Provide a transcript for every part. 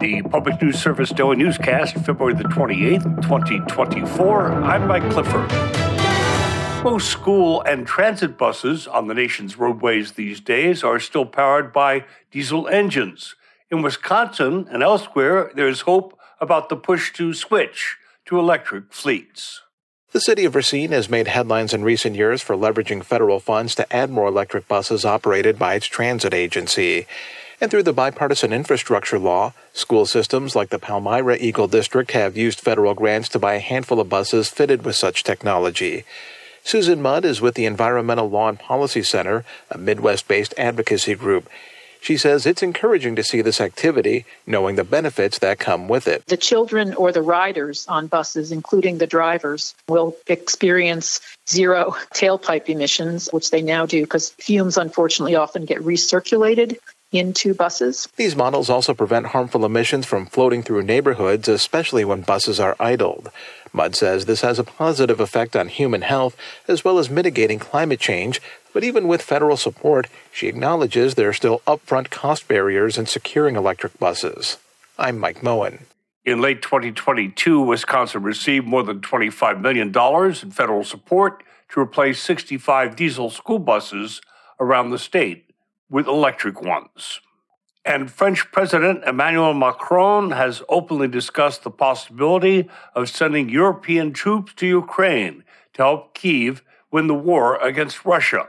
the Public News Service Daily Newscast, February the 28th, 2024. I'm Mike Clifford. Most school and transit buses on the nation's roadways these days are still powered by diesel engines. In Wisconsin and elsewhere, there's hope about the push to switch to electric fleets. The city of Racine has made headlines in recent years for leveraging federal funds to add more electric buses operated by its transit agency. And through the bipartisan infrastructure law, school systems like the Palmyra Eagle District have used federal grants to buy a handful of buses fitted with such technology. Susan Mudd is with the Environmental Law and Policy Center, a Midwest based advocacy group. She says it's encouraging to see this activity, knowing the benefits that come with it. The children or the riders on buses, including the drivers, will experience zero tailpipe emissions, which they now do because fumes unfortunately often get recirculated into buses. These models also prevent harmful emissions from floating through neighborhoods, especially when buses are idled. Mudd says this has a positive effect on human health as well as mitigating climate change, but even with federal support, she acknowledges there are still upfront cost barriers in securing electric buses. I'm Mike Moen. In late 2022, Wisconsin received more than $25 million in federal support to replace 65 diesel school buses around the state with electric ones. And French President Emmanuel Macron has openly discussed the possibility of sending European troops to Ukraine to help Kiev win the war against Russia.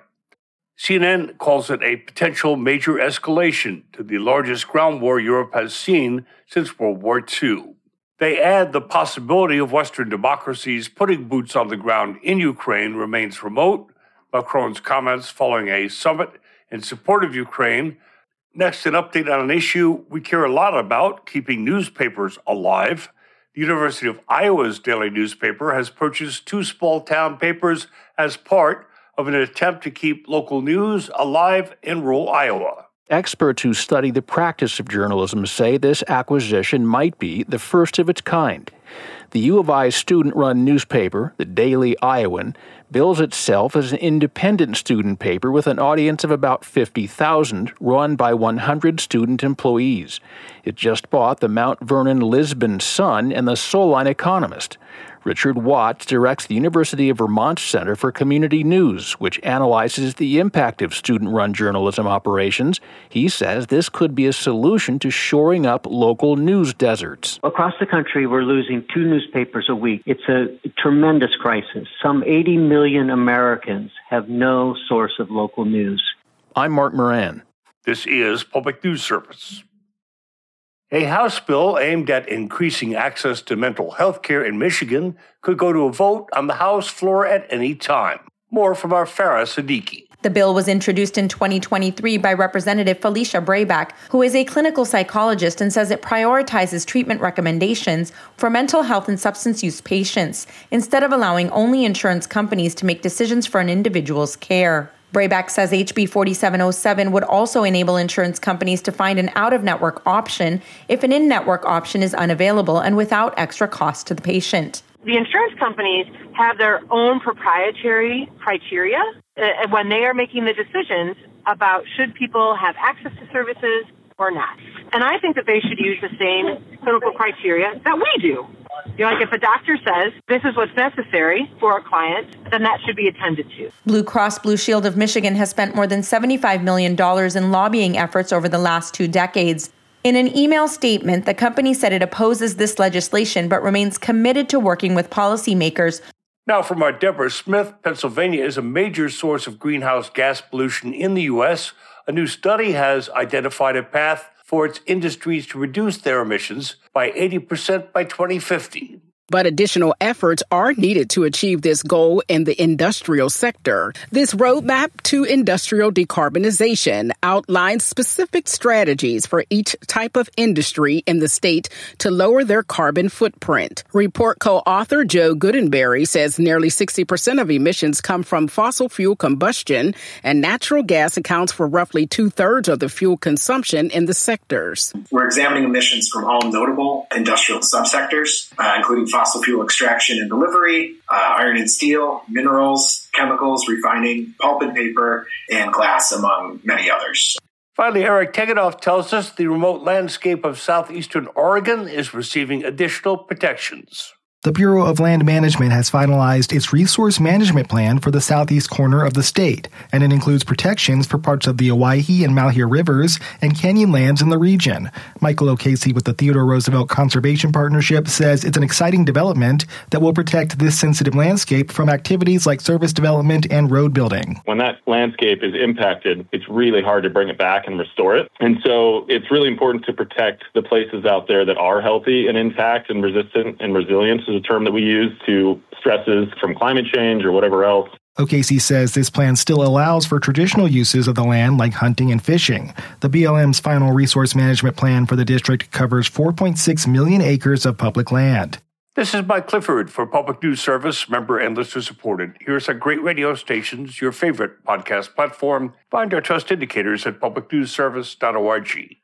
CNN calls it a potential major escalation to the largest ground war Europe has seen since World War II. They add the possibility of Western democracies putting boots on the ground in Ukraine remains remote. Macron's comments following a summit in support of Ukraine. Next, an update on an issue we care a lot about keeping newspapers alive. The University of Iowa's daily newspaper has purchased two small town papers as part of an attempt to keep local news alive in rural Iowa. Experts who study the practice of journalism say this acquisition might be the first of its kind. The U of I student run newspaper, the Daily Iowan, bills itself as an independent student paper with an audience of about 50,000, run by 100 student employees. It just bought the Mount Vernon Lisbon Sun and the Solon Economist. Richard Watts directs the University of Vermont Center for Community News, which analyzes the impact of student run journalism operations. He says this could be a solution to shoring up local news deserts. Across the country, we're losing two newspapers a week. It's a tremendous crisis. Some 80 million Americans have no source of local news. I'm Mark Moran. This is Public News Service. A House bill aimed at increasing access to mental health care in Michigan could go to a vote on the House floor at any time. More from our Farah Siddiqui. The bill was introduced in 2023 by Representative Felicia Brabec, who is a clinical psychologist and says it prioritizes treatment recommendations for mental health and substance use patients instead of allowing only insurance companies to make decisions for an individual's care. Brabec says HB 4707 would also enable insurance companies to find an out of network option if an in network option is unavailable and without extra cost to the patient. The insurance companies have their own proprietary criteria uh, when they are making the decisions about should people have access to services or not. And I think that they should use the same clinical criteria that we do. You know, like if a doctor says this is what's necessary for a client, then that should be attended to. Blue Cross Blue Shield of Michigan has spent more than $75 million in lobbying efforts over the last two decades. In an email statement, the company said it opposes this legislation but remains committed to working with policymakers. Now, from our Deborah Smith, Pennsylvania is a major source of greenhouse gas pollution in the U.S. A new study has identified a path for its industries to reduce their emissions by 80% by 2050. But additional efforts are needed to achieve this goal in the industrial sector. This roadmap to industrial decarbonization outlines specific strategies for each type of industry in the state to lower their carbon footprint. Report co-author Joe Goodenberry says nearly 60% of emissions come from fossil fuel combustion, and natural gas accounts for roughly two thirds of the fuel consumption in the sectors. We're examining emissions from all notable industrial subsectors, uh, including fossil fuel extraction and delivery, uh, iron and steel, minerals, chemicals, refining, pulp and paper, and glass, among many others. Finally, Eric Tegethoff tells us the remote landscape of southeastern Oregon is receiving additional protections. The Bureau of Land Management has finalized its resource management plan for the southeast corner of the state, and it includes protections for parts of the Owyhee and Malheur rivers and canyon lands in the region. Michael O'Casey with the Theodore Roosevelt Conservation Partnership says it's an exciting development that will protect this sensitive landscape from activities like service development and road building. When that landscape is impacted, it's really hard to bring it back and restore it. And so it's really important to protect the places out there that are healthy and intact and resistant and resilient is a term that we use to stresses from climate change or whatever else. O'Casey says this plan still allows for traditional uses of the land like hunting and fishing. The BLM's final resource management plan for the district covers 4.6 million acres of public land. This is Mike Clifford for Public News Service, member and listener supported. Here's our great radio stations, your favorite podcast platform. Find our trust indicators at publicnewsservice.org.